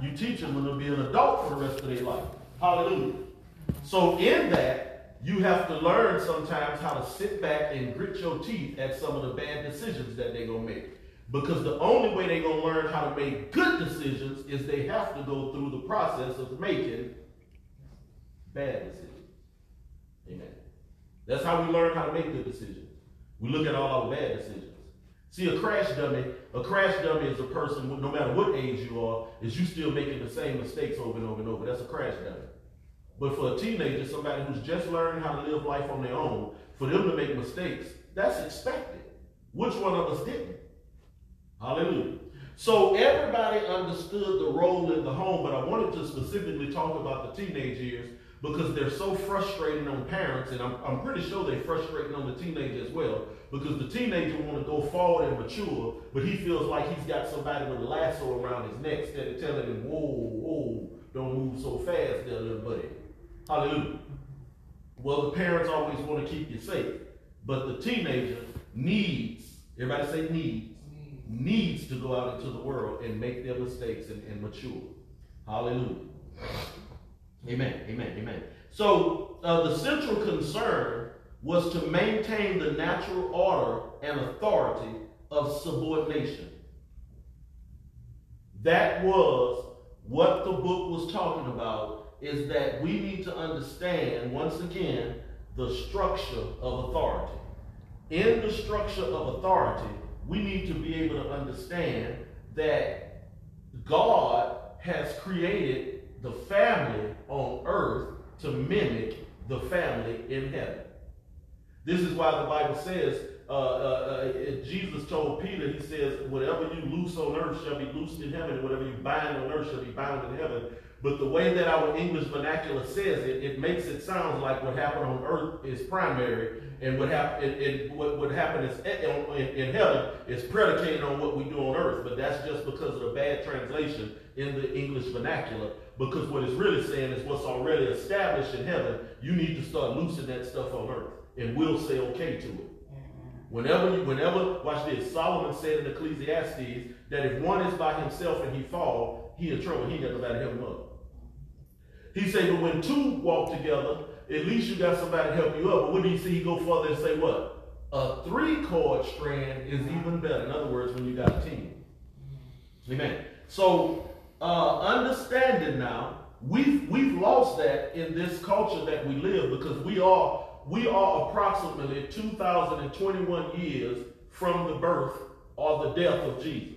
you teach them to be an adult for the rest of their life. Hallelujah. So in that, you have to learn sometimes how to sit back and grit your teeth at some of the bad decisions that they're going to make. Because the only way they're going to learn how to make good decisions is they have to go through the process of making bad decisions. Amen. That's how we learn how to make good decisions. We look at all our bad decisions. See, a crash dummy, a crash dummy is a person, no matter what age you are, is you still making the same mistakes over and over and over. That's a crash dummy. But for a teenager, somebody who's just learning how to live life on their own, for them to make mistakes, that's expected. Which one of us didn't? Hallelujah. So everybody understood the role in the home, but I wanted to specifically talk about the teenage years because they're so frustrating on parents, and I'm, I'm pretty sure they're frustrating on the teenager as well, because the teenager want to go forward and mature, but he feels like he's got somebody with a lasso around his neck instead of telling him, whoa, whoa, don't move so fast there, little buddy. Hallelujah. Well, the parents always want to keep you safe, but the teenager needs, everybody say needs, needs to go out into the world and make their mistakes and, and mature. Hallelujah. Amen, amen, amen. So uh, the central concern was to maintain the natural order and authority of subordination. That was what the book was talking about is that we need to understand once again the structure of authority. In the structure of authority, we need to be able to understand that God has created the family on earth to mimic the family in heaven. This is why the Bible says, uh, uh, uh, Jesus told Peter, he says, whatever you loose on earth shall be loosed in heaven, and whatever you bind on earth shall be bound in heaven. But the way that our English vernacular says it, it makes it sound like what happened on earth is primary, and what, hap- and, what, what happened is in, in heaven is predicated on what we do on earth. But that's just because of the bad translation in the English vernacular. Because what it's really saying is what's already established in heaven, you need to start loosing that stuff on earth, and we'll say okay to it. Mm-hmm. Whenever, you, whenever, watch this. Solomon said in Ecclesiastes that if one is by himself and he fall, he in trouble. He ain't got nobody to help him up. He said, but when two walk together, at least you got somebody to help you up. But when you see, he go further and say what? A three cord strand is even better. In other words, when you got a team. Mm-hmm. Amen. So uh, understanding now, we've we've lost that in this culture that we live because we are we are approximately 2,021 years from the birth or the death of Jesus.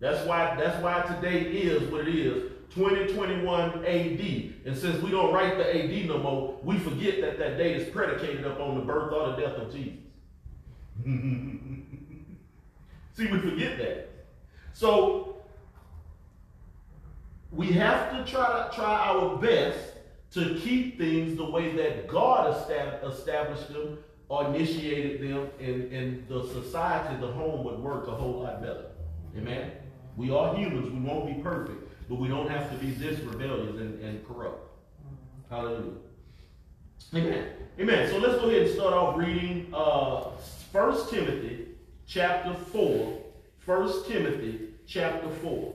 That's why that's why today is what it is, 2021 AD. And since we don't write the AD no more, we forget that that date is predicated upon the birth or the death of Jesus. See, we forget that. So we have to try try our best to keep things the way that God established them or initiated them, and, and the society, the home would work a whole lot better. Amen. We are humans. We won't be perfect, but we don't have to be this rebellious and, and corrupt. Hallelujah. Amen. Amen. So let's go ahead and start off reading uh, 1 Timothy chapter 4. 1 Timothy chapter 4.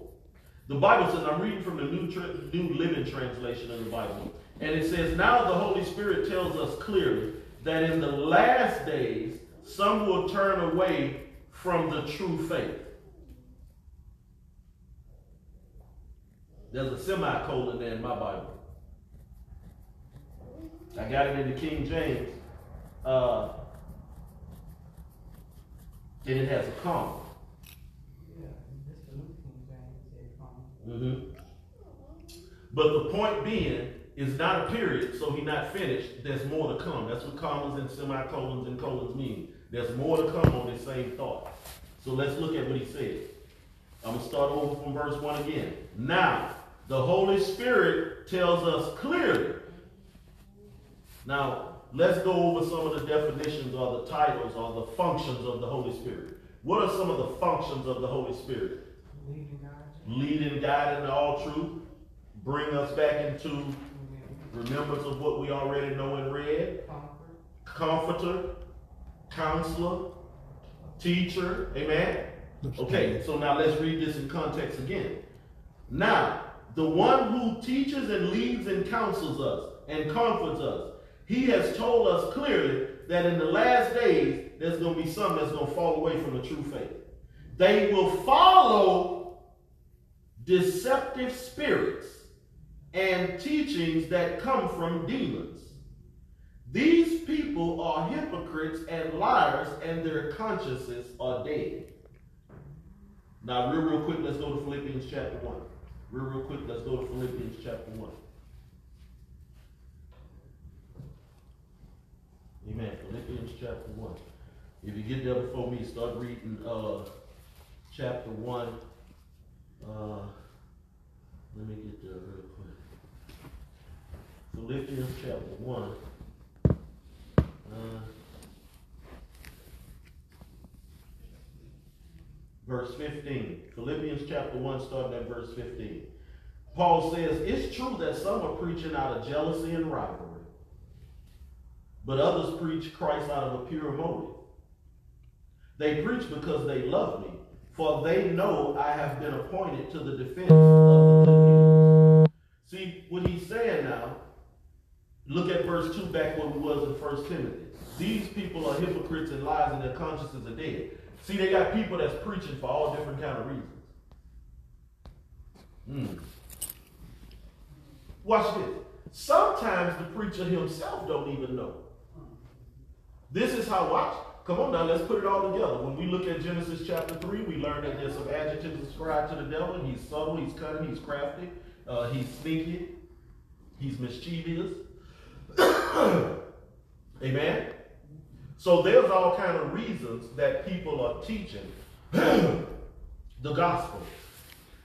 The Bible says, I'm reading from the New, New Living Translation of the Bible. And it says, Now the Holy Spirit tells us clearly that in the last days, some will turn away from the true faith. There's a semicolon there in my Bible. I got it in the King James. Uh, and it has a comma. Mm-hmm. But the point being is not a period, so he's not finished. There's more to come. That's what commas and semicolons and colons mean. There's more to come on this same thought. So let's look at what he says. I'm going to start over from verse 1 again. Now, the Holy Spirit tells us clearly. Now, let's go over some of the definitions or the titles or the functions of the Holy Spirit. What are some of the functions of the Holy Spirit? Leading, guide, Leading, guiding all truth. Bring us back into remembrance of what we already know and read. Comforter, counselor, teacher. Amen. Okay, so now let's read this in context again. Now, the one who teaches and leads and counsels us and comforts us, he has told us clearly that in the last days, there's going to be some that's going to fall away from the true faith. They will follow deceptive spirits and teachings that come from demons. These people are hypocrites and liars, and their consciences are dead. Now, real, real quick, let's go to Philippians chapter 1. Real, real quick, let's go to Philippians chapter 1. Amen. Philippians chapter 1. If you get there before me, start reading uh, chapter 1. Uh, let me get there real quick. Philippians chapter 1. Uh, verse 15. Philippians chapter 1, starting at verse 15. Paul says, It's true that some are preaching out of jealousy and rivalry, but others preach Christ out of a pure motive. They preach because they love me, for they know I have been appointed to the defense of the good. See, what he's saying now, look at verse 2 back where we was in 1 Timothy. These people are hypocrites and lies and their consciences are dead. See, they got people that's preaching for all different kind of reasons. Mm. Watch this. Sometimes the preacher himself don't even know. This is how, watch, come on now, let's put it all together. When we look at Genesis chapter 3, we learn that there's some adjectives ascribed to the devil. He's subtle, he's cunning, he's crafty, uh, he's sneaky, he's mischievous. Amen? So there's all kind of reasons that people are teaching the gospel.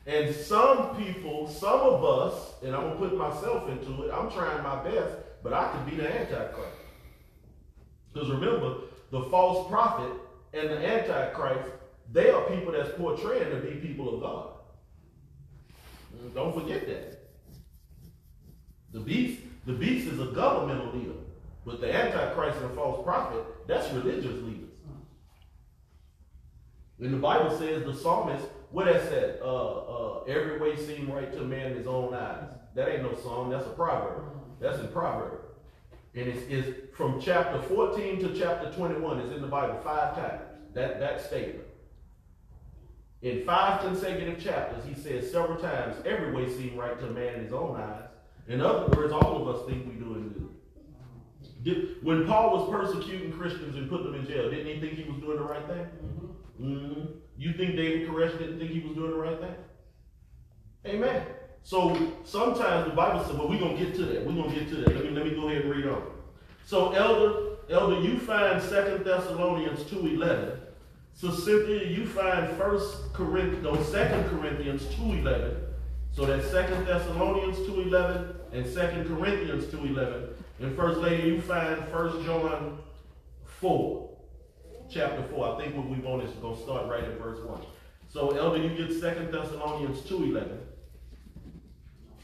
And some people, some of us, and I'm gonna put myself into it, I'm trying my best, but I could be the Antichrist. Because remember, the false prophet and the Antichrist, they are people that's portraying to be people of God. Don't forget that. The beast, the beast is a governmental leader. But the Antichrist and the false prophet, that's religious leaders. And the Bible says the psalmist, what that said, uh, uh, every way seem right to a man in his own eyes. That ain't no song, that's a proverb. That's in proverb. And it's, it's from chapter 14 to chapter 21. It's in the Bible five times. That, that statement. In five consecutive chapters, he says several times, every way seemed right to a man in his own eyes. In other words, all of us think we're doing good. Did, when Paul was persecuting Christians and putting them in jail, didn't he think he was doing the right thing? Mm-hmm. Mm-hmm. You think David Koresh didn't think he was doing the right thing? Amen. So sometimes the Bible says, well, we're gonna get to that. We're gonna get to that. Let me let me go ahead and read on. So Elder, Elder, you find Second Thessalonians 2.11. So Cynthia, you find First Corinthians, no, Second Corinthians 2.11. So that's Second Thessalonians 2.11 and Second Corinthians 2.11. And First Lady, you find First John 4, chapter 4. I think what we want is going to start right at verse 1. So, Elder, you get Second Thessalonians 2.11.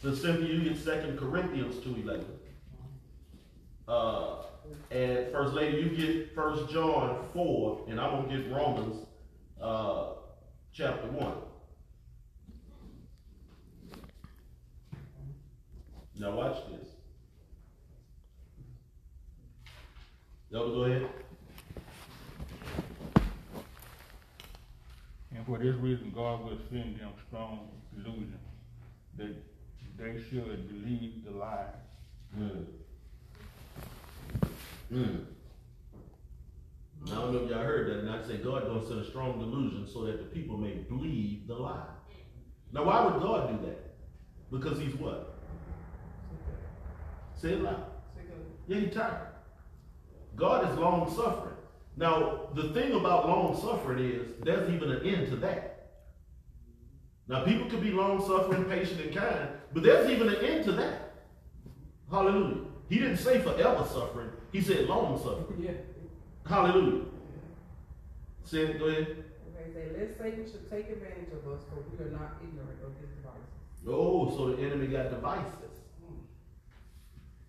The you get Second Corinthians 2.11. Uh, and First Lady, you get First John 4, and I'm to get Romans uh, chapter 1. Now watch this. Elder, go ahead. And for this reason, God will send them strong delusion that they should believe the lie. Mm. Mm. I don't know if y'all heard that, and I say God gonna send a strong delusion so that the people may believe the lie. Now, why would God do that? Because He's what? Say it loud. Yeah, He's tired. God is long suffering. Now, the thing about long suffering is there's even an end to that. Now, people could be long suffering, patient, and kind, but there's even an end to that. Hallelujah. He didn't say forever suffering, he said long suffering. Yeah. Hallelujah. Say it, go ahead. Okay, say, lest Satan should take advantage of us, for we are not ignorant of his devices. Oh, so the enemy got devices.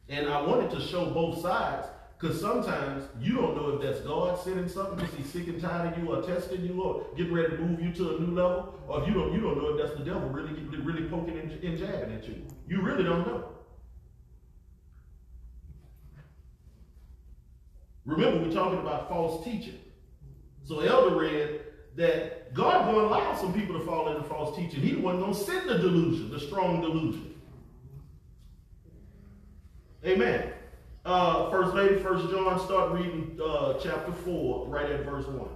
And I wanted to show both sides Because sometimes you don't know if that's God sending something because he's sick and tired of you or testing you or getting ready to move you to a new level. Or you don't, you don't know if that's the devil really, really poking and, and jabbing at you. You really don't know. Remember, we're talking about false teaching. So Elder read that God going to allow some people to fall into false teaching. He wasn't going to send the delusion, the strong delusion. Amen. Uh, First Lady, First John, start reading uh, chapter 4, right at verse 1.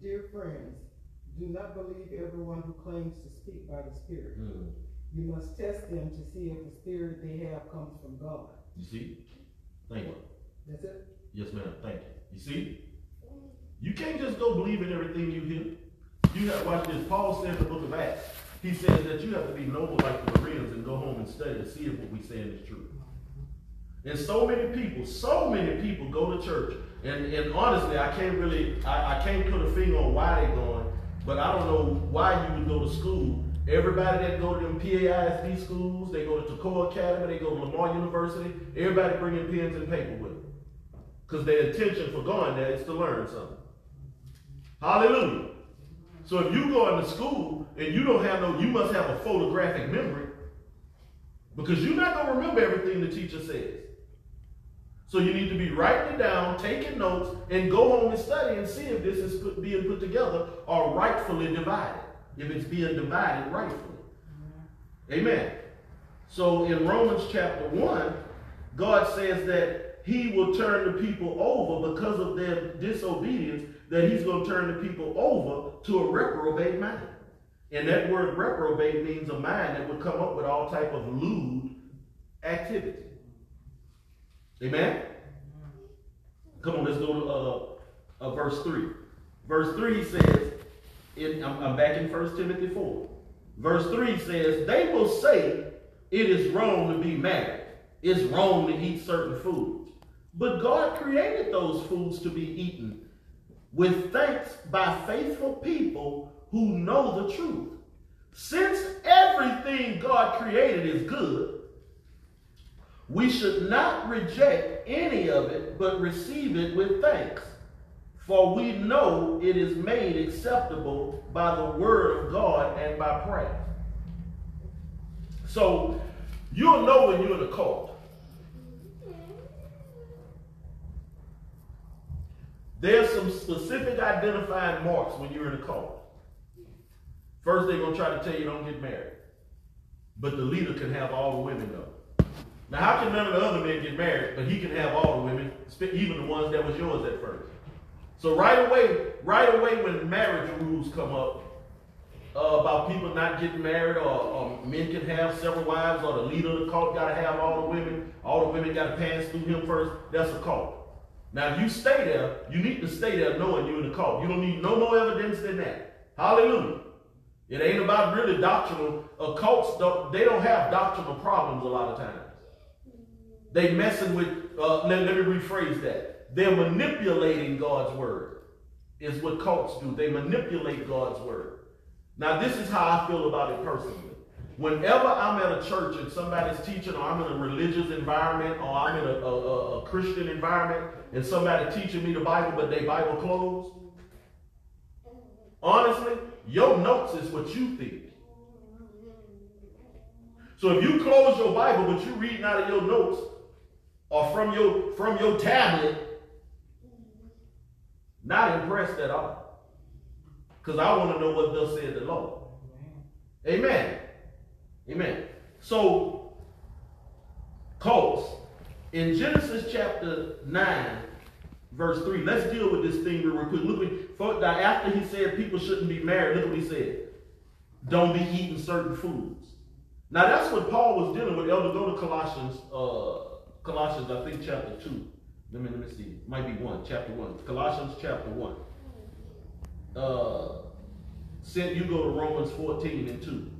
Dear friends, do not believe everyone who claims to speak by the Spirit. Mm. You must test them to see if the Spirit they have comes from God. You see? Thank you. That's it? Yes, ma'am. Thank you. You see? You can't just go believe in everything you hear. You have to watch this. Paul said in the book of Acts, he says that you have to be noble like the Bereans and go home and study to see if what we're saying is true. And so many people, so many people go to church. And, and honestly, I can't really, I, I can't put a finger on why they're going, but I don't know why you would go to school. Everybody that go to them PAISD schools, they go to Tekoa Academy, they go to Lamar University, everybody bringing pens and paper with them. Because their intention for going there is to learn something. Hallelujah. So if you go into school and you don't have no, you must have a photographic memory because you're not going to remember everything the teacher says. So you need to be writing it down, taking notes, and go home and study and see if this is put, being put together or rightfully divided. If it's being divided rightfully. Mm-hmm. Amen. So in Romans chapter 1, God says that he will turn the people over because of their disobedience, that he's going to turn the people over to a reprobate mind. And that word reprobate means a mind that would come up with all type of lewd activity. Amen? Come on, let's go to uh, uh, verse 3. Verse 3 says, in, I'm, I'm back in 1 Timothy 4. Verse 3 says, They will say it is wrong to be married. It's wrong to eat certain foods. But God created those foods to be eaten with thanks by faithful people who know the truth. Since everything God created is good, we should not reject any of it, but receive it with thanks. For we know it is made acceptable by the word of God and by prayer. So you'll know when you're in a cult. There's some specific identifying marks when you're in a cult. First, they're going to try to tell you don't get married. But the leader can have all the women though. Now, how can none of the other men get married, but he can have all the women, even the ones that was yours at first? So right away, right away when marriage rules come up uh, about people not getting married, or, or, men can have several wives, or the leader of the cult got to have all the women, all the women got to pass through him first, that's a cult. Now, if you stay there, you need to stay there knowing you're in the cult. You don't need no more evidence than that. Hallelujah. It ain't about really doctrinal. Occults, don't, they don't have doctrinal problems a lot of times. They messing with, uh, let, let me rephrase that. They're manipulating God's word, is what cults do. They manipulate God's word. Now, this is how I feel about it personally. Whenever I'm at a church and somebody's teaching, or I'm in a religious environment, or I'm in a, a, a Christian environment, and somebody teaching me the Bible, but they Bible closed, honestly, your notes is what you think. So if you close your Bible, but you're reading out of your notes, or from your from your tablet, not impressed at all. Because I want to know what thus said the Lord. Amen. Amen. So, cults, in Genesis chapter 9, verse 3, let's deal with this thing real quick. Look, at after he said people shouldn't be married, look what he said. Don't be eating certain foods. Now, that's what Paul was dealing with. Elder, go to Colossians uh, Colossians, I think, chapter 2. Let me, let me see. Might be 1, chapter 1. Colossians chapter 1. Uh, Cynthia go to Romans 14 and 2.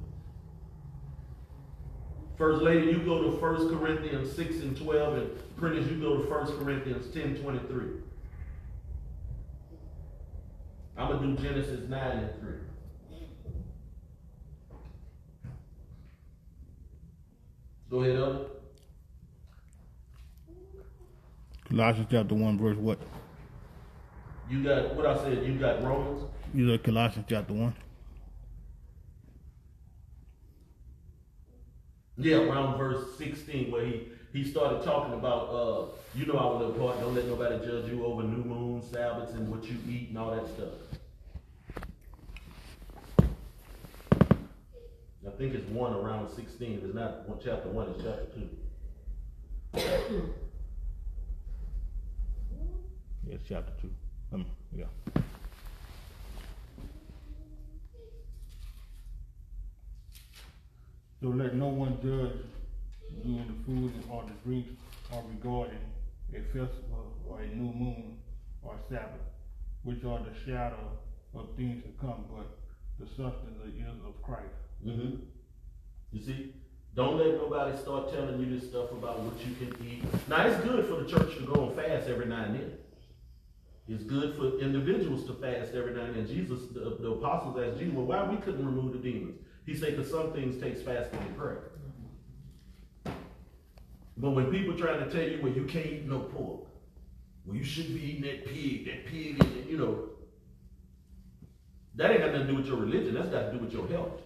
First lady, you go to 1 Corinthians 6 and 12, and prentice, you go to 1 Corinthians 10, 23. I'm going to do Genesis 9 and 3. Go ahead, Elder. Colossians chapter one verse what? You got what I said. You got Romans. You know Colossians chapter one. Yeah, around verse 16, where he, he started talking about, uh, you know, our little part, don't let nobody judge you over new moon, Sabbaths, and what you eat and all that stuff. I think it's one around 16. It's not one, chapter one, it's chapter two. Yes, chapter two. Um, yeah. So let no one judge you in the food or the drink or regarding a festival or a new moon or Sabbath, which are the shadow of things to come, but the substance is of Christ. Mm-hmm. You see? Don't let nobody start telling you this stuff about what you can eat. Now, it's good for the church to go on fast every now and then. It's good for individuals to fast every now and then. Jesus, the, the apostles asked Jesus, well, why we couldn't remove the demons? He said, because some things takes fasting and prayer. But when people try to tell you, well, you can't eat no pork, well, you shouldn't be eating that pig, that pig, you know, that ain't got nothing to do with your religion. That's got to do with your health.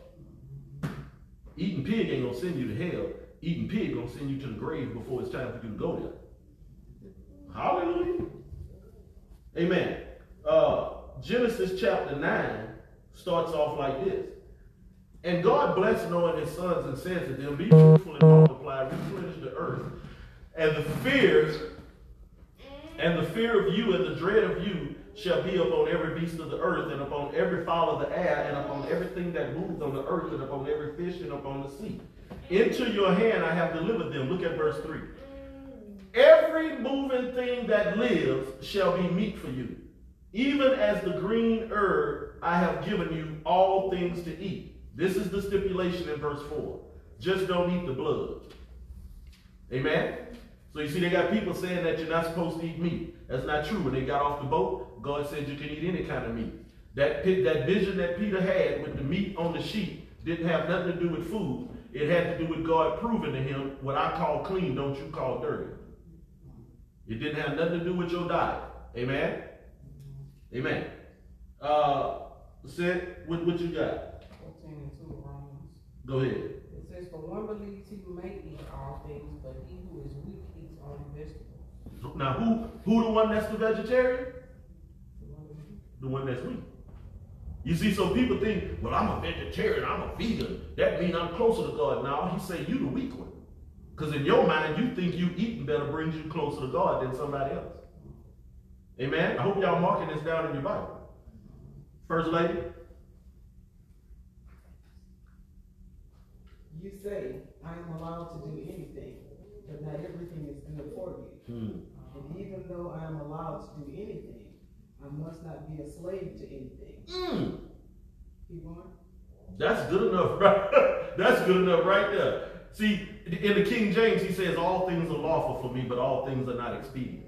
Eating pig ain't gonna send you to hell. Eating pig gonna send you to the grave before it's time for you to go there. Hallelujah. Amen. Uh, Genesis chapter 9 starts off like this. And God blessed Noah and his sons and said to them, Be fruitful and multiply, replenish the earth. And the fear, and the fear of you and the dread of you shall be upon every beast of the earth, and upon every fowl of the air, and upon everything that moves on the earth, and upon every fish, and upon the sea. Into your hand I have delivered them. Look at verse 3. Every moving thing that lives shall be meat for you. Even as the green herb I have given you all things to eat. This is the stipulation in verse 4. Just don't eat the blood. Amen? So you see, they got people saying that you're not supposed to eat meat. That's not true. When they got off the boat, God said you can eat any kind of meat. That, that vision that Peter had with the meat on the sheep didn't have nothing to do with food. It had to do with God proving to him what I call clean, don't you call dirty. It didn't have nothing to do with your diet. Amen? Amen. Uh, Sid, what, what you got? 14 and 2 Romans. Go ahead. It says, For one believes he may eat all things, but he who is weak eats only vegetables. Now, who who the one that's the vegetarian? The one who- The one that's weak. You see, so people think, well, I'm a vegetarian, I'm a vegan. That means I'm closer to God. Now, he say you the weak one. Because in your mind, you think you eating better brings you closer to God than somebody else. Amen? I hope y'all marking this down in your Bible. First lady? You say, I am allowed to do anything, but not everything is good for you. Hmm. And even though I am allowed to do anything, I must not be a slave to anything. Mm. Keep on. That's good enough, right? That's good enough right there. See, in the King James, he says, All things are lawful for me, but all things are not expedient.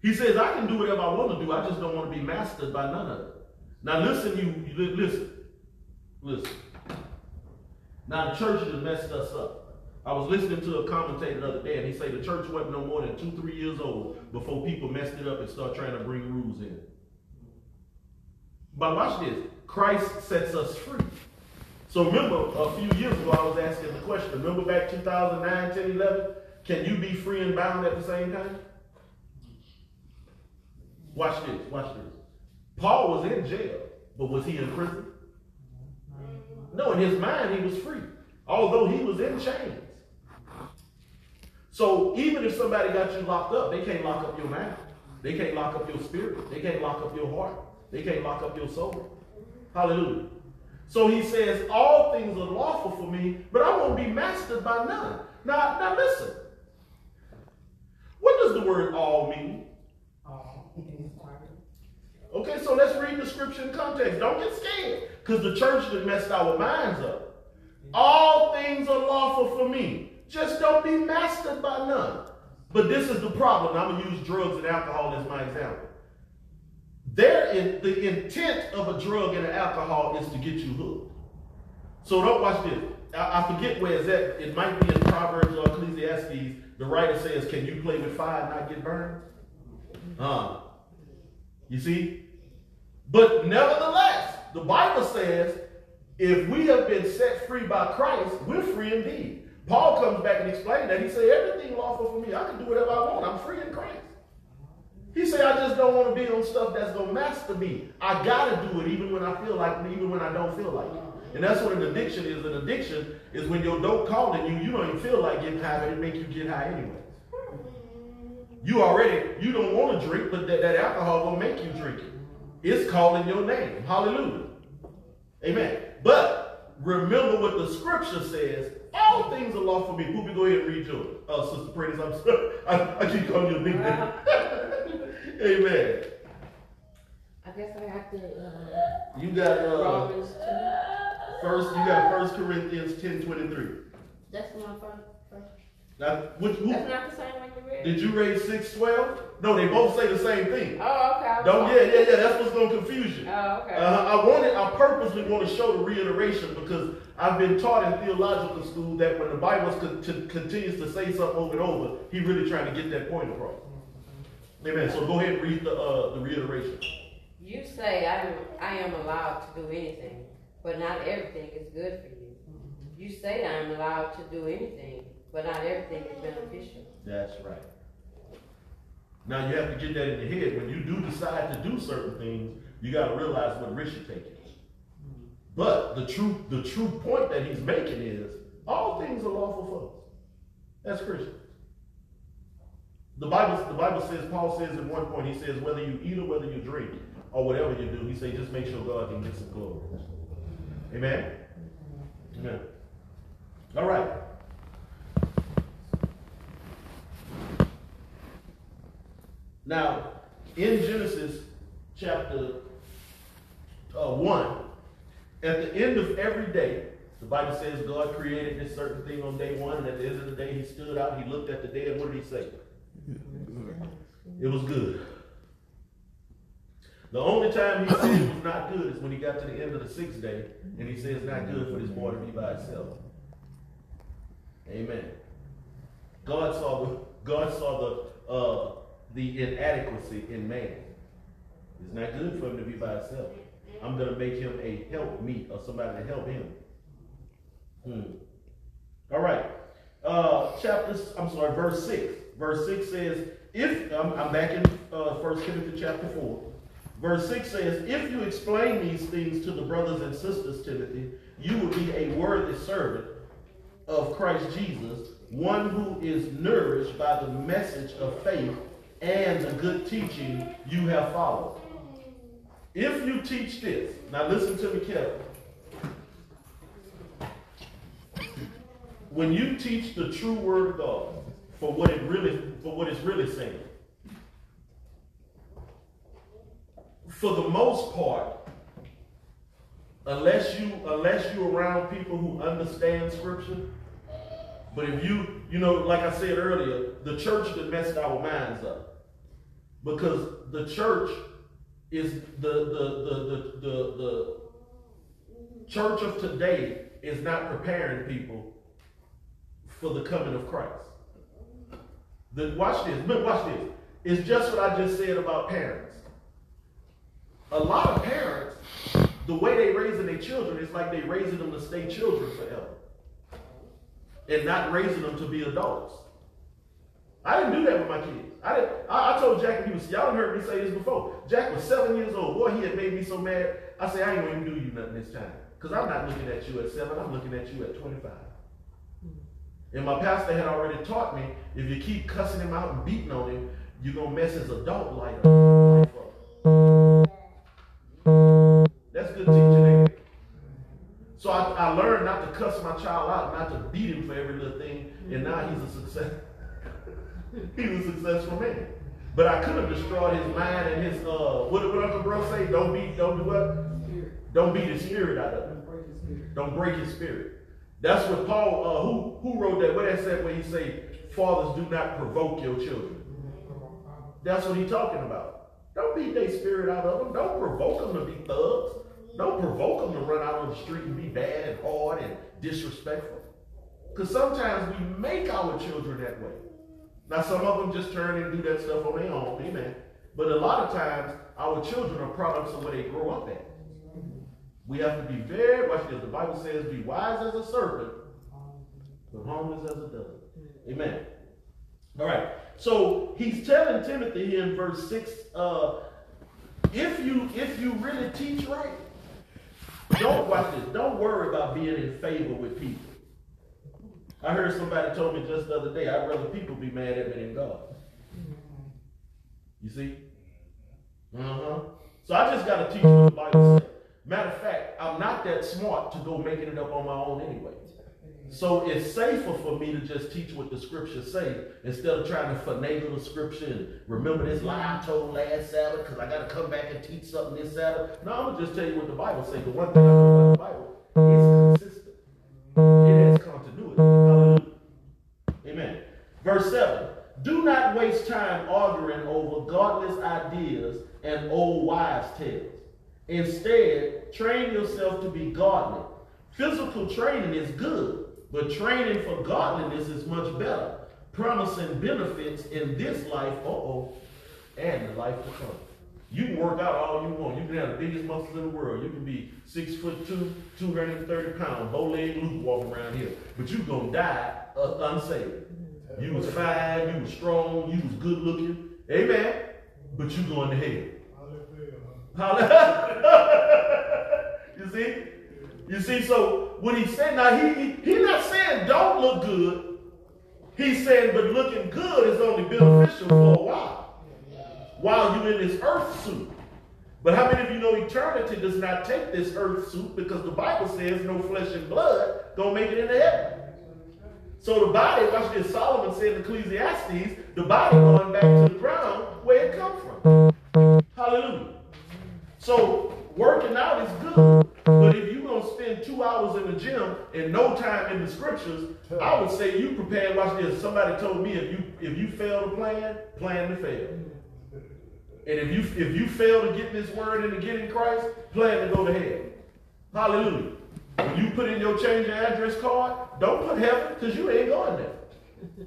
He says, I can do whatever I want to do, I just don't want to be mastered by none of it. Now, listen, you, you listen. Listen. Now, the church has messed us up. I was listening to a commentator the other day, and he said the church wasn't no more than two, three years old before people messed it up and start trying to bring rules in. But watch this. Christ sets us free. So remember, a few years ago, I was asking the question. Remember back 2009, 10, 11? Can you be free and bound at the same time? Watch this. Watch this. Paul was in jail, but was he in prison? No, in his mind, he was free, although he was in chains. So even if somebody got you locked up, they can't lock up your mind. They can't lock up your spirit. They can't lock up your heart. They can't lock up your soul. Hallelujah. So he says, all things are lawful for me, but I won't be mastered by none. Now, now listen. What does the word all mean? all. Okay, so let's read the scripture in context. Don't get scared, because the church has messed our minds up. All things are lawful for me. Just don't be mastered by none. But this is the problem. I'm going to use drugs and alcohol as my example. There is the intent of a drug and an alcohol is to get you hooked. So don't watch this. I, forget where it's at. It might be in Proverbs or Ecclesiastes. The writer says, "Can you play with fire and not get burned?" Uh, you see? But nevertheless, the Bible says, if we have been set free by Christ, we're free indeed. Paul comes back and explains that. He said, everything lawful for me. I can do whatever I want. I'm free in Christ. He said, I just don't want to be on stuff that's going to master me. I got to do it even when I feel like even when I don't feel like it. And that's what an addiction is. An addiction is when your dope calling you, you don't even feel like getting high, but it make you get high anyway. You already, you don't want to drink, but that, that alcohol will make you drink it. It's calling your name. Hallelujah. Amen. But remember what the scripture says. All things are lawful for me. Poopy, go ahead and read yours. Uh, Sister Prentice, I'm sorry. I, I keep calling you a nickname. Amen. I guess I have to, uh, You got uh, first. You got First Corinthians ten twenty three. That's my first, first. Now, which, who, That's not the same one you read? did you read six twelve? No, they both say the same thing. Oh, okay. Don't. Yeah, yeah, yeah. That's what's gonna confuse you. Oh, okay. Uh, I wanted, I purposely want to show the reiteration because I've been taught in theological school that when the Bible con- to- continues to say something over and over, he really trying to get that point across. Amen. So go ahead and read the uh, the reiteration. You say I am, I am allowed to do anything, but not everything is good for you. You say I am allowed to do anything, but not everything is beneficial. That's right. Now you have to get that in your head. When you do decide to do certain things, you got to realize what risk you're taking. But the true the true point that he's making is all things are lawful for us. That's Christians. The Bible the Bible says Paul says at one point he says whether you eat or whether you drink or whatever you do, he says just make sure God can get some glory. Amen. Amen. All right. Now, in Genesis chapter uh, 1, at the end of every day, the Bible says God created this certain thing on day one, and at the end of the day, he stood out, he looked at the day, and what did he say? It was good. The only time he said it was not good is when he got to the end of the sixth day, and he said it's not good for this boy to be by himself. Amen. God saw the God saw the uh, the inadequacy in man. It's not good for him to be by himself. I'm gonna make him a help meet or somebody to help him. Hmm. All right. Uh, chapter, I'm sorry, verse six. Verse six says, if I'm, I'm back in uh, First Timothy chapter four. Verse six says, if you explain these things to the brothers and sisters, Timothy, you will be a worthy servant of Christ Jesus, one who is nourished by the message of faith and the good teaching you have followed. If you teach this, now listen to me carefully. When you teach the true word of God for what it really for what it's really saying, for the most part, unless you unless you're around people who understand scripture, but if you, you know, like I said earlier, the church that messed our minds up. Because the church is the the the the the, the church of today is not preparing people for the coming of Christ. The, watch this, watch this. It's just what I just said about parents. A lot of parents, the way they raising their children is like they raising them to stay children forever and not raising them to be adults. I didn't do that with my kids. I didn't. I, I told Jack, he was. Y'all heard me say this before. Jack was seven years old. Boy, he had made me so mad. I say I ain't gonna do you nothing this time, cause I'm not looking at you at seven. I'm looking at you at 25. And my pastor had already taught me if you keep cussing him out and beating on him, you're gonna mess his adult life up. That's good teaching, ain't it? So I, I learned not to cuss my child out, not to beat him for every little thing, and now he's a success. he's a successful man. But I could have destroyed his mind and his uh what what Uncle Bro say? Don't beat don't do what? Don't beat his spirit out of him. Don't break his spirit. That's what Paul uh who who wrote that? What that said where he say, Fathers do not provoke your children. That's what he's talking about. Don't beat their spirit out of them. Don't provoke them to be thugs. Don't provoke them to run out on the street and be bad and hard and disrespectful. Because sometimes we make our children that way. Now, some of them just turn and do that stuff on their own, amen. But a lot of times, our children are products of where they grow up at. We have to be very, watch this, the Bible says, be wise as a serpent, but harmless as a dove. Amen. All right. So he's telling Timothy here in verse 6, uh, if you if you really teach right, don't watch this, don't worry about being in favor with people. I heard somebody told me just the other day, I'd rather people be mad at me than God. You see? Uh-huh. So I just got to teach what the Bible says. Matter of fact, I'm not that smart to go making it up on my own anyway. So it's safer for me to just teach what the scriptures say instead of trying to finagle the scripture and remember this lie I told last Sabbath because I got to come back and teach something this Sabbath. No, I'm going to just tell you what the Bible says. The one thing I know about the Bible is consistent. It has continuity. Hallelujah. Amen. Verse 7. Do not waste time arguing over godless ideas and old wives' tales. Instead, train yourself to be godly. Physical training is good, but training for godliness is much better, promising benefits in this life, uh-oh, and the life to come. You can work out all you want. You can have the biggest muscles in the world. You can be six foot two, 230 pounds, bow leg Luke walking around here. But you gonna die uh, unsaved. You was fine, you was strong, you was good looking. Amen. But you going to hell. you see? You see, so when he said, now he, he he's not saying don't look good. He's saying, but looking good is only beneficial for a while. While you're in this earth suit. But how many of you know eternity does not take this earth suit because the Bible says no flesh and blood don't make it into heaven. So the body, watch this, Solomon said in Ecclesiastes, the body going back to the ground where it come from. Hallelujah. So working out is good, but if you're gonna spend two hours in the gym and no time in the scriptures, I would say you prepare. Watch this. Somebody told me if you if you fail to plan, plan to fail. And if you if you fail to get this word and to get in Christ, plan to go to hell. Hallelujah. When you put in your change of address card, don't put heaven because you ain't going there.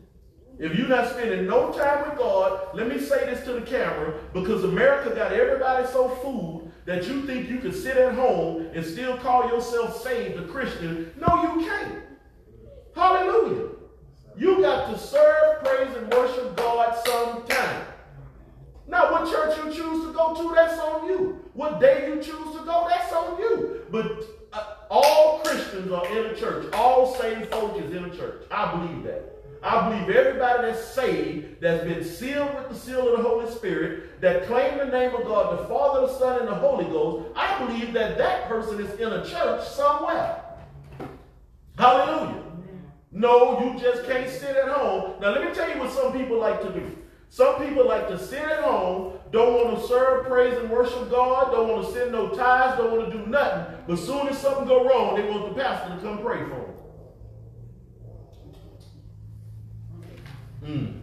If you're not spending no time with God, let me say this to the camera because America got everybody so fooled that you think you can sit at home and still call yourself saved a Christian. No, you can't. Hallelujah. You got to serve, praise, and worship God sometime. Now, what church you choose to go to, that's on you. What day you choose to go, that's on you. But uh, all Christians are in a church. All saved folk is in a church. I believe that. I believe everybody that's saved, that's been sealed with the seal of the Holy Spirit, that claim the name of God, the Father, the Son, and the Holy Ghost, I believe that that person is in a church somewhere. Hallelujah. No, you just can't sit at home. Now, let me tell you what some people like to do. Some people like to sit at home, don't want to serve, praise, and worship God, don't want to send no tithes, don't want to do nothing. But soon as something go wrong, they want the pastor to come pray for them. Mm.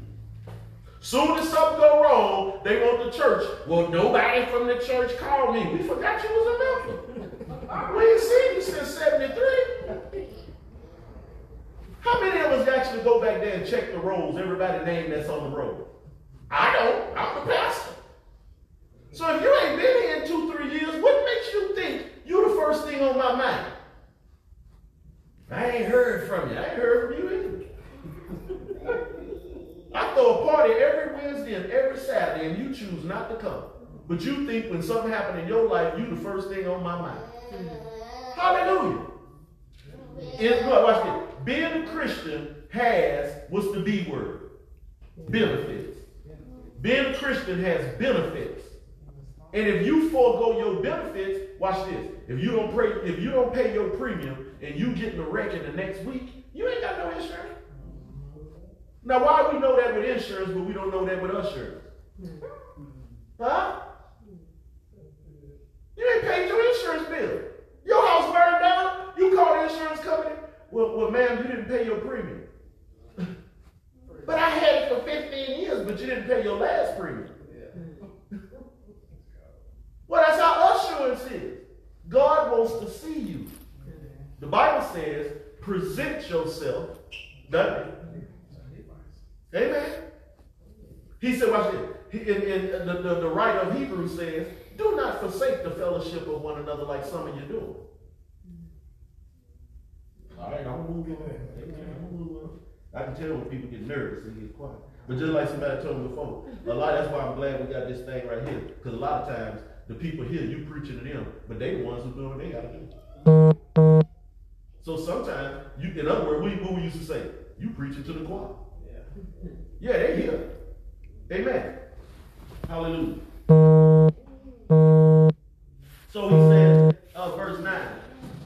Soon as something go wrong, they want the church. Well, nobody from the church called me. We forgot you was a member. we ain't seen you since 73. How many of us actually go back there and check the rolls, everybody name that's on the roll? I don't. I'm the pastor. So if you ain't been here in two, three years, what makes you think you the first thing on my mind? I ain't heard from you. I ain't heard from you. I throw a party every Wednesday and every Saturday, and you choose not to come. But you think when something happened in your life, you the first thing on my mind. Hallelujah. It, watch this. Being a Christian has what's the B word? Benefits. Being a Christian has benefits. And if you forego your benefits, watch this. If you don't pray, if you don't pay your premium and you get in a wreck in the next week, you ain't got no insurance. Now, why we know that with insurance, but we don't know that with insurance? Huh? You ain't paid your insurance bill. Your house burned down. You called the insurance company. Well, well, ma'am, you didn't pay your premium. but I had it for 15 years, but you didn't pay your last premium. well, that's how assurance is. God wants to see you. The Bible says, present yourself, doesn't it? Amen. He said, watch this. He, in, in the, the, the writer of Hebrews says, do not forsake the fellowship of one another like some of you do. All right, I'm move on. Amen. I can tell when people get nervous and get quiet. But just like somebody told me before, a lot. That's why I'm glad we got this thing right here. Because a lot of times the people here, you preaching to them, but they the ones who doing what they gotta do. So sometimes you, in other words, what we used to say, you preaching to the choir. Yeah, they here. Amen. Hallelujah. So he said, uh, verse 9,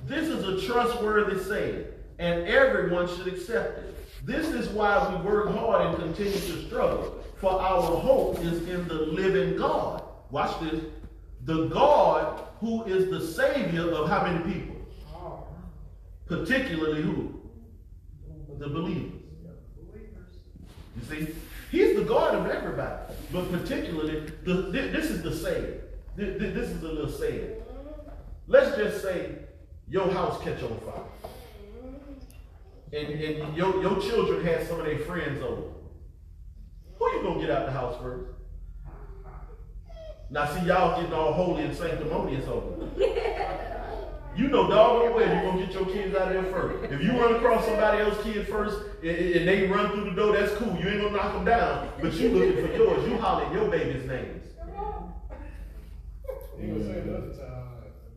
this is a trustworthy saying, and everyone should accept it. This is why we work hard and continue to struggle, for our hope is in the living God. Watch this. The God who is the Savior of how many people? Particularly who? The believers. You see? He's the God of everybody. But particularly, the, this is the saying. This is a little saying. Let's just say your house catch on fire. And, and your, your children had some of their friends over. Who you gonna get out the house first? Now see y'all getting all holy and sanctimonious over. You know doggone well you're gonna get your kids out of there first. If you run across somebody else's kid first and, they run through the door, that's cool. You ain't gonna knock them down. But you looking for yours. You holler your baby's names.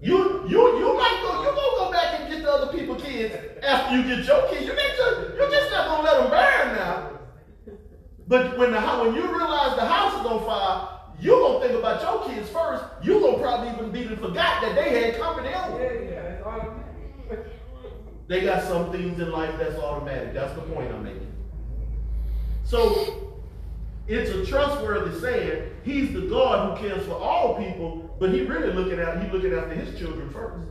You you you might go you gonna go back and get the other people's kids after you get your kid. You just you're just not gonna let them burn now. But when the when you realize the house is on fire, you gonna think about your kids first. You gonna probably even be forgot that they had company over. Yeah, yeah, it's automatic. They got some things in life that's automatic. That's the point I'm making. So it's a trustworthy saying. He's the God who cares for all people, but he really looking at he looking after his children first.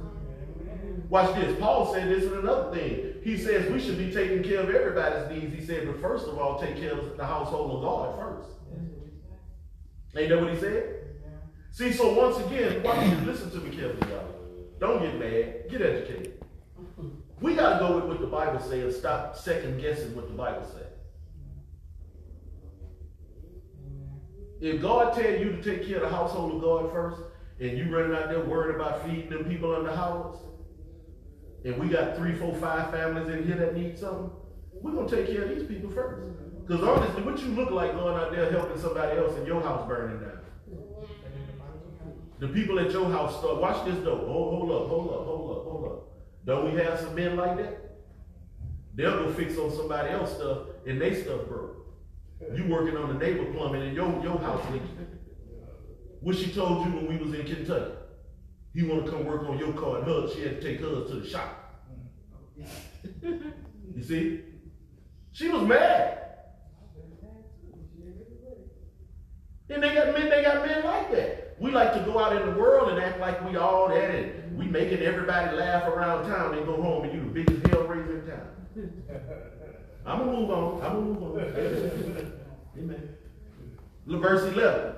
Watch this. Paul said this in another thing. He says we should be taking care of everybody's needs. He said, but first of all, take care of the household of God first. Ain't that what he said? See, so once again, watch this. Listen to me carefully, y'all. Don't get mad. Get educated. We got to go with what the Bible says and stop second guessing what the Bible says. If God tell you to take care of the household of God first, and you running out there worried about feeding them people in the house, and we got three, four, five families in here that need something, we're gonna take care of these people first. Because honestly, what you look like going out there helping somebody else and your house burning down? The people at your house start, watch this though. Hold, hold up, hold up, hold up, hold up. Don't we have some men like that? They'll go fix on somebody else stuff and they stuff broke. You working on the neighbor plumbing and your, your house leaking. What she told you when we was in Kentucky. He want to come work on your car and her, she had to take hers to the shop. you see? She was mad. And they got men, they got men like that. We like to go out in the world and act like we all that and we making everybody laugh around town and go home and you the biggest hell raiser in town. I'm gonna move on. I'm gonna move on. Amen. Verse 11.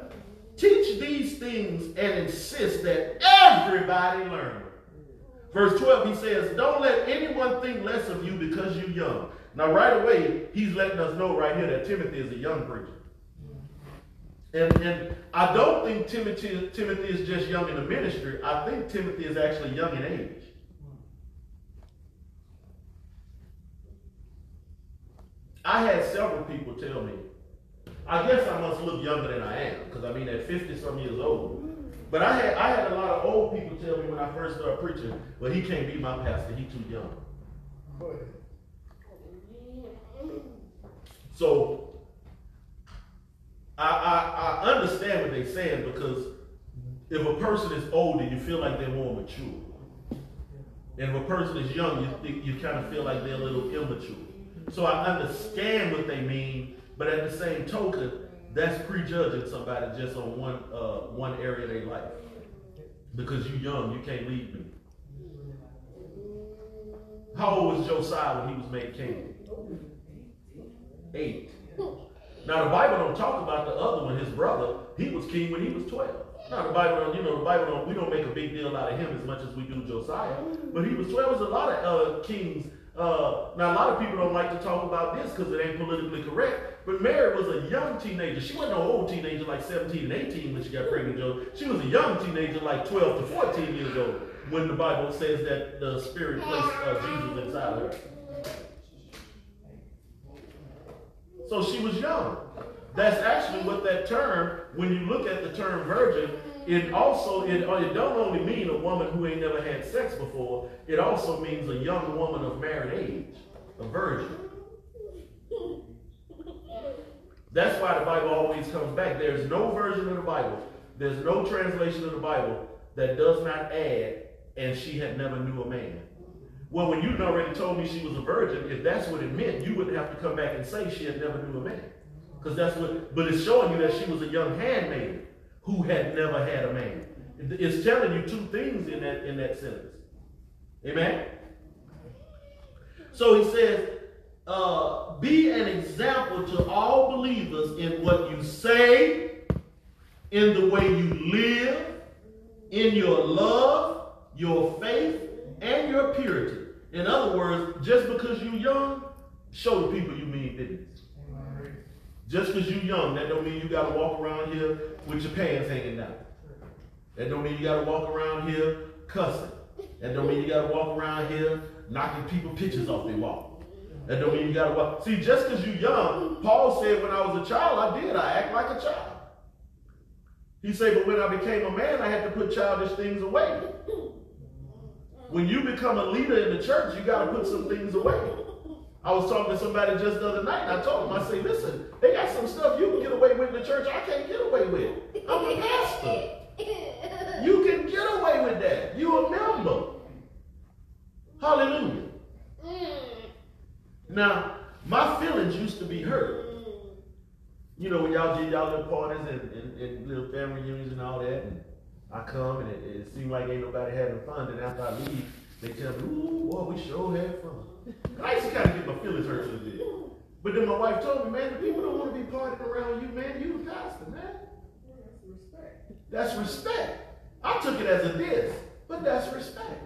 Teach these things and insist that everybody learn. Verse 12, he says, Don't let anyone think less of you because you're young. Now, right away, he's letting us know right here that Timothy is a young preacher. And, and I don't think Timothy, Timothy is just young in the ministry. I think Timothy is actually young in age. I had several people tell me, I guess I must look younger than I am, because I mean at 50 some years old. But I had I had a lot of old people tell me when I first started preaching, well, he can't be my pastor, he's too young. So I, I, I understand what they're saying because if a person is older, you feel like they're more mature. And if a person is young, you, you kind of feel like they're a little immature. So I understand what they mean, but at the same token, that's prejudging somebody just on one uh, one area of their life. Because you're young, you can't lead me. How old was Josiah when he was made king? Eight. Now the Bible don't talk about the other one, his brother. He was king when he was 12. Now the Bible, don't- you know, the Bible don't, we don't make a big deal out of him as much as we do Josiah. But he was twelve. There was a lot of uh, kings. Uh, now a lot of people don't like to talk about this because it ain't politically correct. But Mary was a young teenager. She wasn't no old teenager like 17 and 18 when she got pregnant. Joe. She was a young teenager like 12 to 14 years old when the Bible says that the Spirit placed uh, Jesus inside her. So she was young. That's actually what that term, when you look at the term virgin, it also, it, uh, it don't only mean a woman who ain't never had sex before, it also means a young woman of married age, a virgin. That's why the Bible always comes back. There's no version of the Bible, there's no translation of the Bible that does not add, and she had never knew a man. Well, when you'd already told me she was a virgin, if that's what it meant, you wouldn't have to come back and say she had never knew a man. Because that's what, but it's showing you that she was a young handmaid who had never had a man. It's telling you two things in that in that sentence. Amen. So he says, uh, be an example to all believers in what you say, in the way you live, in your love, your faith, and your purity. In other words, just because you're young, show the people you mean business. Just because you're young, that don't mean you got to walk around here with your pants hanging down. That don't mean you got to walk around here cussing. That don't mean you got to walk around here knocking people pictures off their wall. That don't mean you got to walk. See, just because you're young, Paul said when I was a child, I did. I act like a child. He said, but when I became a man, I had to put childish things away. When you become a leader in the church, you got to put some things away. I was talking to somebody just the other night, and I told them, I say, listen, they got some stuff you can get away with in the church I can't get away with. I'm a pastor. You can get away with that. You a member. Hallelujah. Mm. Now, my feelings used to be hurt. You know, when y'all did y'all little parties and, and, and little family reunions and all that, and I come and it, it seemed like ain't nobody having fun. Then after I leave, they tell me, ooh, boy, we sure had fun. And I used to kind of get my feelings hurt a little bit. But then my wife told me, man, the people don't want to be partying around you, man. You the pastor, man. That's respect. That's respect. I took it as a diss, but that's respect.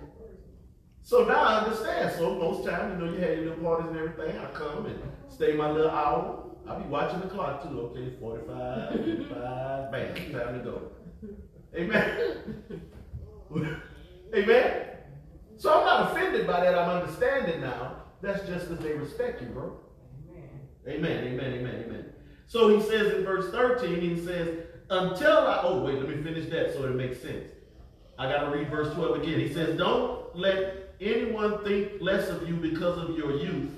So now I understand. So most times, you know, you had your little parties and everything. I come and stay my little hour. I'll be watching the clock too. Okay, 45, 55, bam, time to go. Amen. Amen. So I'm not offended by that. I'm understanding now. That's just because they respect you, bro. Amen. Amen, amen, amen, amen. So he says in verse 13, he says, until I, oh wait, let me finish that so it makes sense. I got to read verse 12 again. He says, don't let anyone think less of you because of your youth.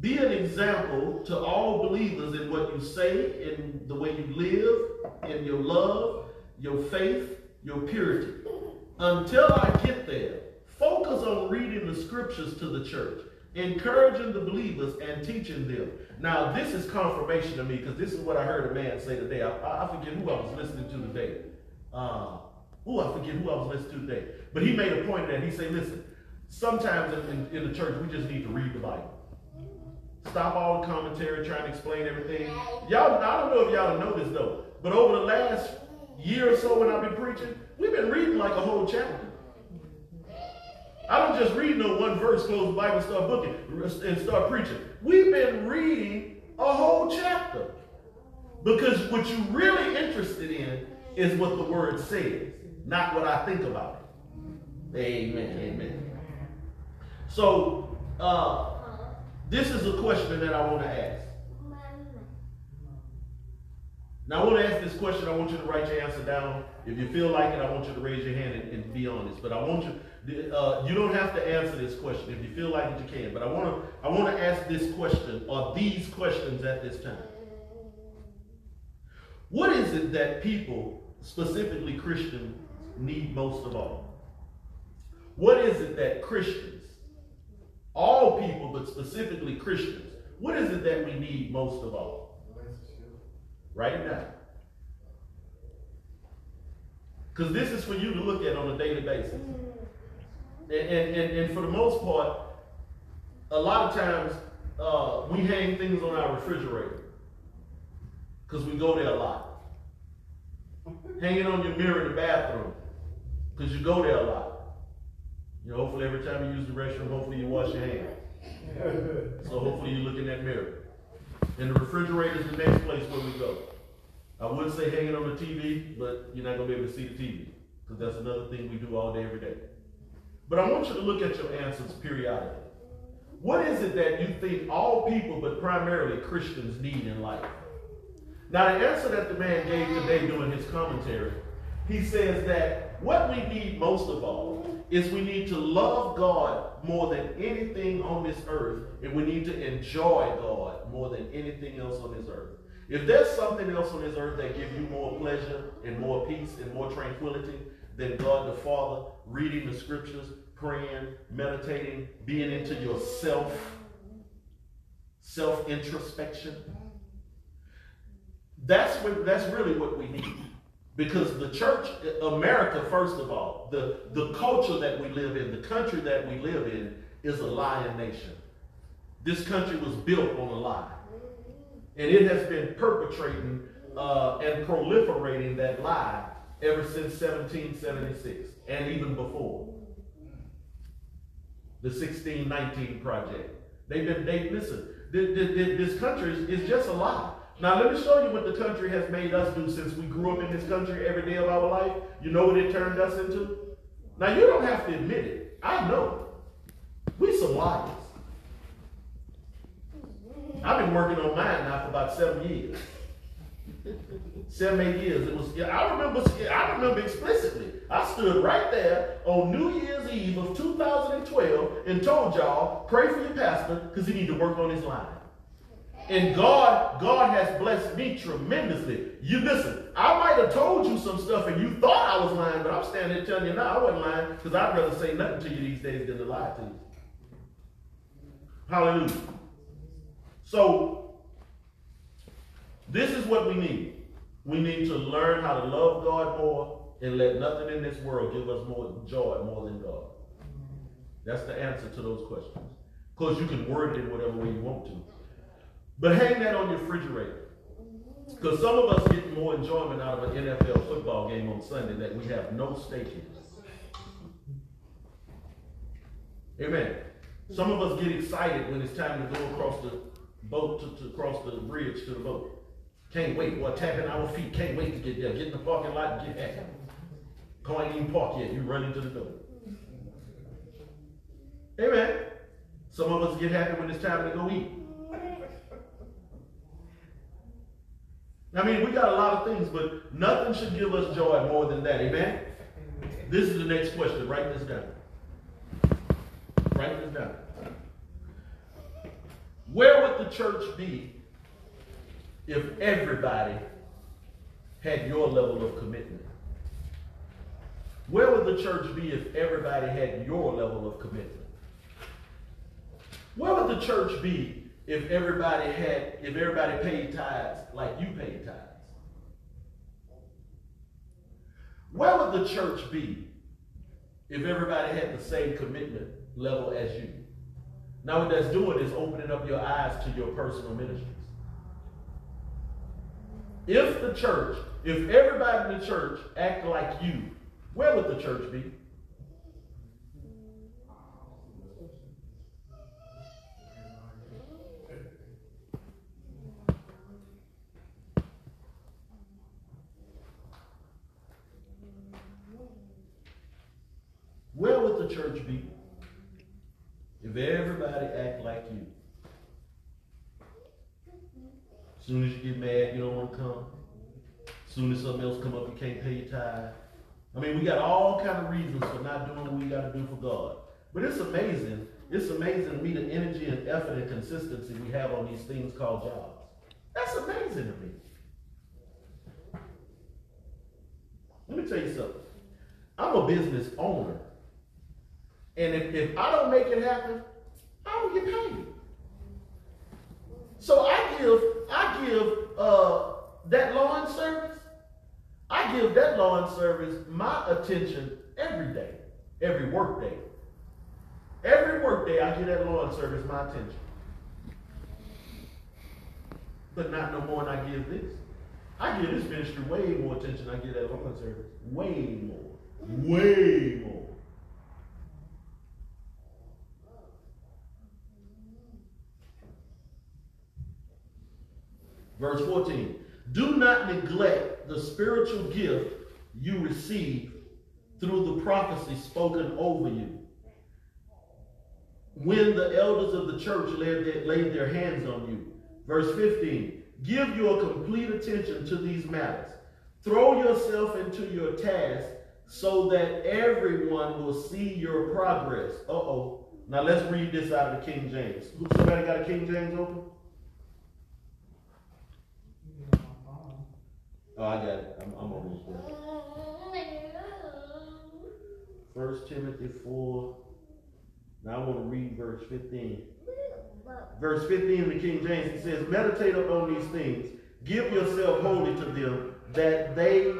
Be an example to all believers in what you say, in the way you live, in your love, your faith, your purity. Until I get there, focus on reading the scriptures to the church, encouraging the believers and teaching them. Now, this is confirmation to me because this is what I heard a man say today. I, I, forget who I was listening to today. Uh, oh, I forget who I was listening to today. But he made a point that he said, listen, sometimes in, in, in the church we just need to read the Bible. Stop all the commentary trying to explain everything. Y'all, I don't know if y'all know this though, but over the last year or so when I've been preaching, we've been reading like a whole chapter. I don't just read no one verse, close the Bible, start booking, and start preaching. We've been reading a whole chapter. Because what you're really interested in is what the word says, not what I think about it. Amen. Amen. So, uh, this is a question that I want to ask. Now, I want to ask this question. I want you to write your answer down. If you feel like it, I want you to raise your hand and, and be honest. But I want you, uh, you don't have to answer this question. If you feel like it, you can. But I want to, I want to ask this question or these questions at this time. What is it that people, specifically Christians, need most of all? What is it that Christians, all people, but specifically Christians, what is it that we need most of all? It down. Because this is for you to look at on a daily basis. And, and, and, and for the most part, a lot of times uh, we hang things on our refrigerator because we go there a lot. Hanging on your mirror in the bathroom. Because you go there a lot. You know, hopefully every time you use the restroom, hopefully you wash your hands. So hopefully you look in that mirror. And the refrigerator is the next place where we go. I would say hanging on the TV, but you're not gonna be able to see the TV. Because that's another thing we do all day, every day. But I want you to look at your answers periodically. What is it that you think all people, but primarily Christians, need in life? Now, the answer that the man gave today during his commentary, he says that what we need most of all is we need to love God more than anything on this earth, and we need to enjoy God more than anything else on this earth. If there's something else on this earth that gives you more pleasure and more peace and more tranquility than God the Father, reading the scriptures, praying, meditating, being into yourself, self introspection, that's what that's really what we need. Because the church, America, first of all, the, the culture that we live in, the country that we live in, is a lying nation. This country was built on a lie. And it has been perpetrating uh, and proliferating that lie ever since 1776 and even before. The 1619 Project. They've been, they, listen, this country is, is just a lie. Now, let me show you what the country has made us do since we grew up in this country every day of our life. You know what it turned us into? Now, you don't have to admit it. I know. We some liars. I've been working on mine now for about seven years. seven, eight years. It was. I remember. I remember explicitly. I stood right there on New Year's Eve of 2012 and told y'all, pray for your pastor because he need to work on his line. And God, God has blessed me tremendously. You listen, I might have told you some stuff and you thought I was lying, but I'm standing there telling you now I wasn't lying because I'd rather say nothing to you these days than to lie to you. Hallelujah. So, this is what we need. We need to learn how to love God more and let nothing in this world give us more joy more than God. That's the answer to those questions. Because you can word it in whatever way you want to. But hang that on your refrigerator. Because some of us get more enjoyment out of an NFL football game on Sunday that we have no stake in. Amen. Some of us get excited when it's time to go across the boat, to, to cross the bridge to the boat. Can't wait. We're tapping our feet. Can't wait to get there. Get in the parking lot and get happy. Car ain't even parked yet. You run into the door. Amen. Some of us get happy when it's time to go eat. I mean, we got a lot of things, but nothing should give us joy more than that. Amen? This is the next question. Write this down. Write this down. Where would the church be if everybody had your level of commitment? Where would the church be if everybody had your level of commitment? Where would the church be if everybody had, if everybody paid tithes like you paid tithes? Where would the church be if everybody had the same commitment level as you? Now, what that's doing is opening up your eyes to your personal ministries. If the church, if everybody in the church act like you, where would the church be? Where would church be if everybody act like you? As soon as you get mad, you don't want to come. As soon as something else come up, you can't pay your tithe. I mean, we got all kind of reasons for not doing what we got to do for God. But it's amazing. It's amazing to me the energy and effort and consistency we have on these things called jobs. That's amazing to me. Let me tell you something. I'm a business owner. And if, if I don't make it happen, I don't get paid. So I give, I give uh, that lawn service, I give that lawn service my attention every day, every work day. Every work day I give that lawn service my attention. But not no more than I give this. I give this ministry way more attention I give that woman service. Way more. Way more. Verse 14. Do not neglect the spiritual gift you receive through the prophecy spoken over you. When the elders of the church laid their, laid their hands on you. Verse 15. Give your complete attention to these matters. Throw yourself into your task so that everyone will see your progress. Uh oh. Now let's read this out of the King James. Somebody got a King James open? Oh, I got it. I'm, I'm almost there. First Timothy 4. Now I want to read verse 15. Verse 15 in the King James, it says, Meditate upon these things, give yourself wholly to them, that they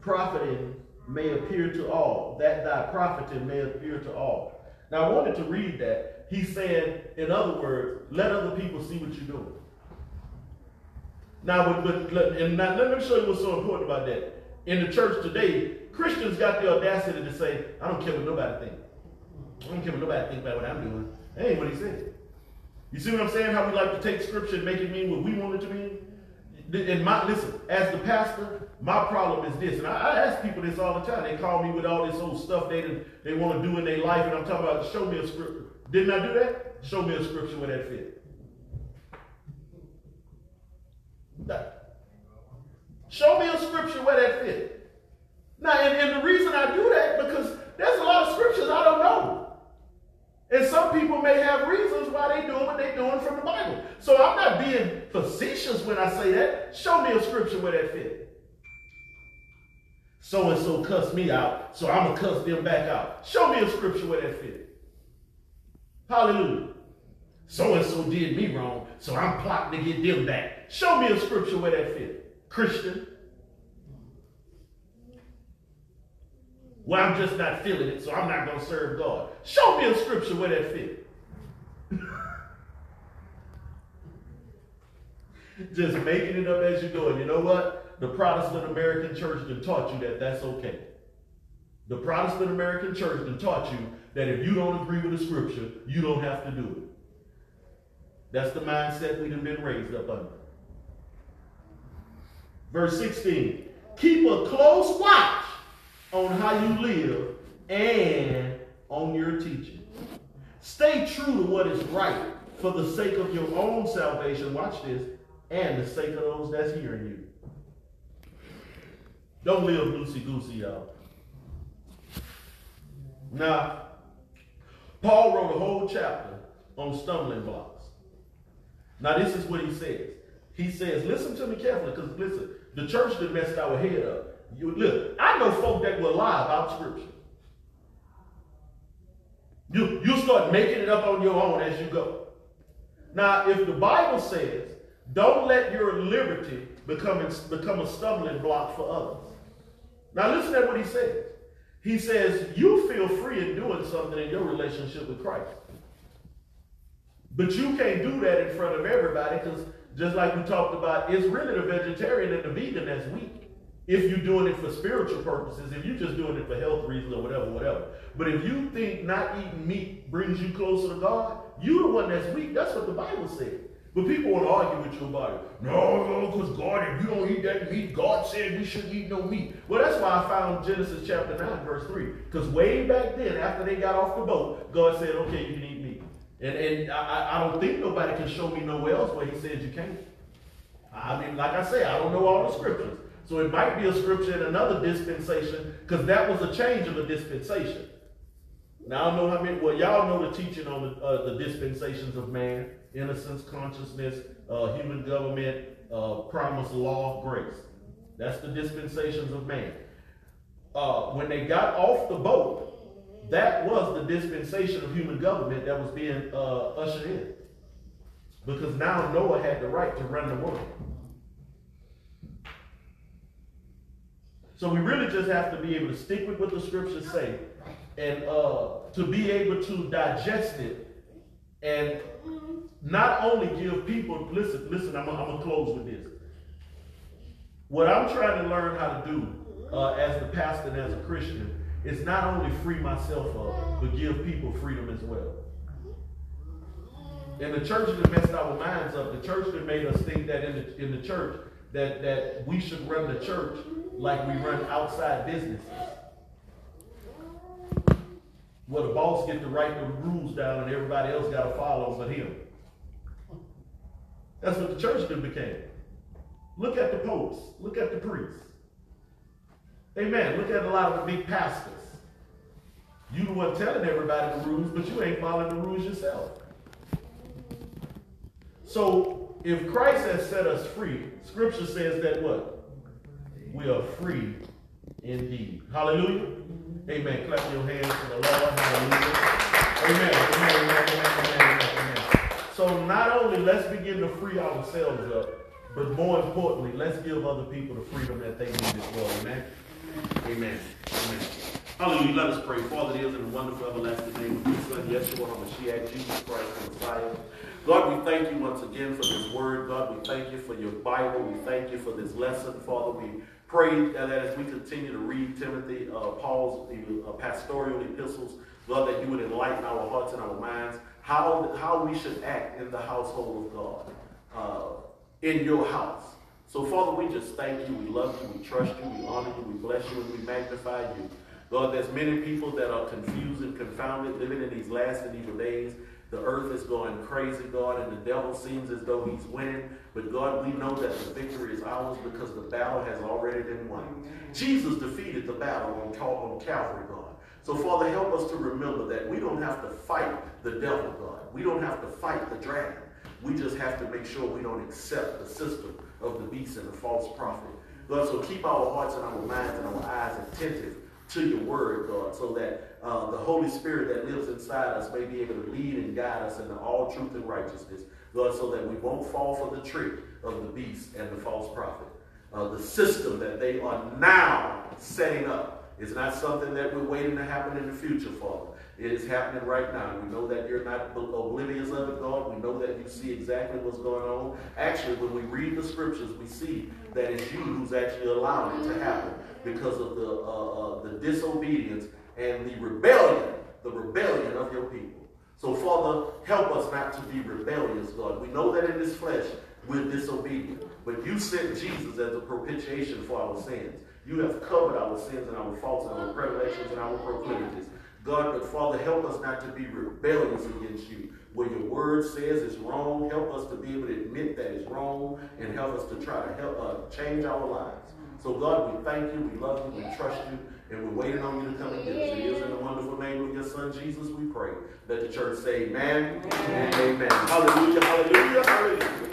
profiting may appear to all, that thy profiting may appear to all. Now I wanted to read that. He's saying, in other words, let other people see what you're doing. Now, but, and now let me show you what's so important about that. In the church today, Christians got the audacity to say, I don't care what nobody thinks. I don't care what nobody thinks about what I'm doing. That ain't what he said. You see what I'm saying? How we like to take scripture and make it mean what we want it to mean? And my listen, as the pastor, my problem is this, and I, I, ask people this all the time. They call me with all this old stuff they they want to do in their life, and I'm talking about show me a scripture. Didn't I do that? Show me a scripture where that fit. Show me a scripture where that fit. Now, and, and the reason I do that because there's a lot of scriptures I don't know. And some people may have reasons why they doing what they're doing from the Bible. So I'm not being facetious when I say that. Show me a scripture where that fit. So and so cuss me out, so I'm gonna cuss them back out. Show me a scripture where that fit. Hallelujah. So and so did me wrong, so I'm plotting to get them back. Show me a scripture where that fit. Christian. Well, I'm just not feeling it, so I'm not going to serve God. Show me a scripture where that fit. just making it up as you go. And you know what? The Protestant American church then taught you that that's okay. The Protestant American church then taught you that if you don't agree with the scripture, you don't have to do it. That's the mindset we've been raised up under. Verse 16. Keep a close watch on how you live and on your teaching. Stay true to what is right for the sake of your own salvation. Watch this. And the sake of those that's hearing you. Don't live loosey goosey, y'all. Now, Paul wrote a whole chapter on stumbling blocks. Now, this is what he says. He says, listen to me carefully, because listen, the church that messed our head up. You look, I know folk that will lie about scripture. You you start making it up on your own as you go. Now, if the Bible says, don't let your liberty become, become a stumbling block for others. Now listen to what he says. He says, you feel free in doing something in your relationship with Christ. But you can't do that in front of everybody because just like we talked about, it's really the vegetarian and the vegan that's weak. If you're doing it for spiritual purposes, if you're just doing it for health reasons or whatever, whatever. But if you think not eating meat brings you closer to God, you're the one that's weak. That's what the Bible says. But people want to argue with you about it. No, no, because God, if you don't eat that meat, God said we shouldn't eat no meat. Well, that's why I found Genesis chapter 9, verse 3. Because way back then, after they got off the boat, God said, okay, you can eat. And, and I, I don't think nobody can show me nowhere else where he said you can't. I mean, like I say, I don't know all the scriptures. So it might be a scripture in another dispensation, because that was a change of a dispensation. Now I know how many, well, y'all know the teaching on the, uh, the dispensations of man, innocence, consciousness, uh, human government, uh, promise, law, grace. That's the dispensations of man. Uh, when they got off the boat, that was the dispensation of human government that was being uh, ushered in. Because now Noah had the right to run the world. So we really just have to be able to stick with what the scriptures say and uh, to be able to digest it and not only give people, listen, listen, I'm, going to close with this. What I'm trying to learn how to do uh, as the pastor and as a Christian is not only free myself up, but give people freedom as well. And the church that messed our minds up, the church that made us think that in the, in the church, that, that we should run the church like we run outside businesses. Where the boss get to write the rules down and everybody else got to follow but him. That's what the church then became. Look at the popes. Look at the priests. Amen. Look at a lot of the big pastors. You the one telling everybody the rules, but you ain't following the rules yourself. So if Christ has set us free, Scripture says that what? We are free indeed. Hallelujah. Amen. Clap your hands to the Lord. Hallelujah. Amen. Amen. Amen. Amen. Amen. So not only let's begin to free ourselves up, but more importantly, let's give other people the freedom that they need as well. Amen. Amen. Amen. Hallelujah. Let us pray. Father, it is in the wonderful everlasting name of your Son, Yeshua HaMashiach, Jesus Christ, the Messiah. God, we thank you once again for this word. God, we thank you for your Bible. We thank you for this lesson. Father, we pray that as we continue to read Timothy, uh, Paul's uh, pastoral epistles, God, that you would enlighten our hearts and our minds how, how we should act in the household of God, uh, in your house. So, Father, we just thank you. We love you. We trust you. We honor you. We bless you and we magnify you. God, there's many people that are confused and confounded living in these last and evil days. The earth is going crazy, God, and the devil seems as though he's winning. But God, we know that the victory is ours because the battle has already been won. Jesus defeated the battle on, on Calvary, God. So, Father, help us to remember that we don't have to fight the devil, God. We don't have to fight the dragon. We just have to make sure we don't accept the system of the beast and the false prophet. God, so keep our hearts and our minds and our eyes attentive to your word, God, so that uh, the Holy Spirit that lives inside us may be able to lead and guide us into all truth and righteousness, God, so that we won't fall for the trick of the beast and the false prophet. Uh, the system that they are now setting up is not something that we're waiting to happen in the future, Father. It is happening right now. We know that you're not oblivious of it, God. We know that you see exactly what's going on. Actually, when we read the scriptures, we see that it's you who's actually allowing it to happen because of the, uh, uh, the disobedience and the rebellion, the rebellion of your people. So, Father, help us not to be rebellious, God. We know that in this flesh we're disobedient, but you sent Jesus as a propitiation for our sins. You have covered our sins and our faults and our predilections and our proclivities. God, but Father, help us not to be rebellious against you. Where your word says is wrong, help us to be able to admit that it's wrong and help us to try to help uh, change our lives. So God, we thank you, we love you, we trust you, and we're waiting on you to come and get us. It is in the wonderful name of your son Jesus we pray. Let the church say amen, amen. and amen. Hallelujah, hallelujah, hallelujah.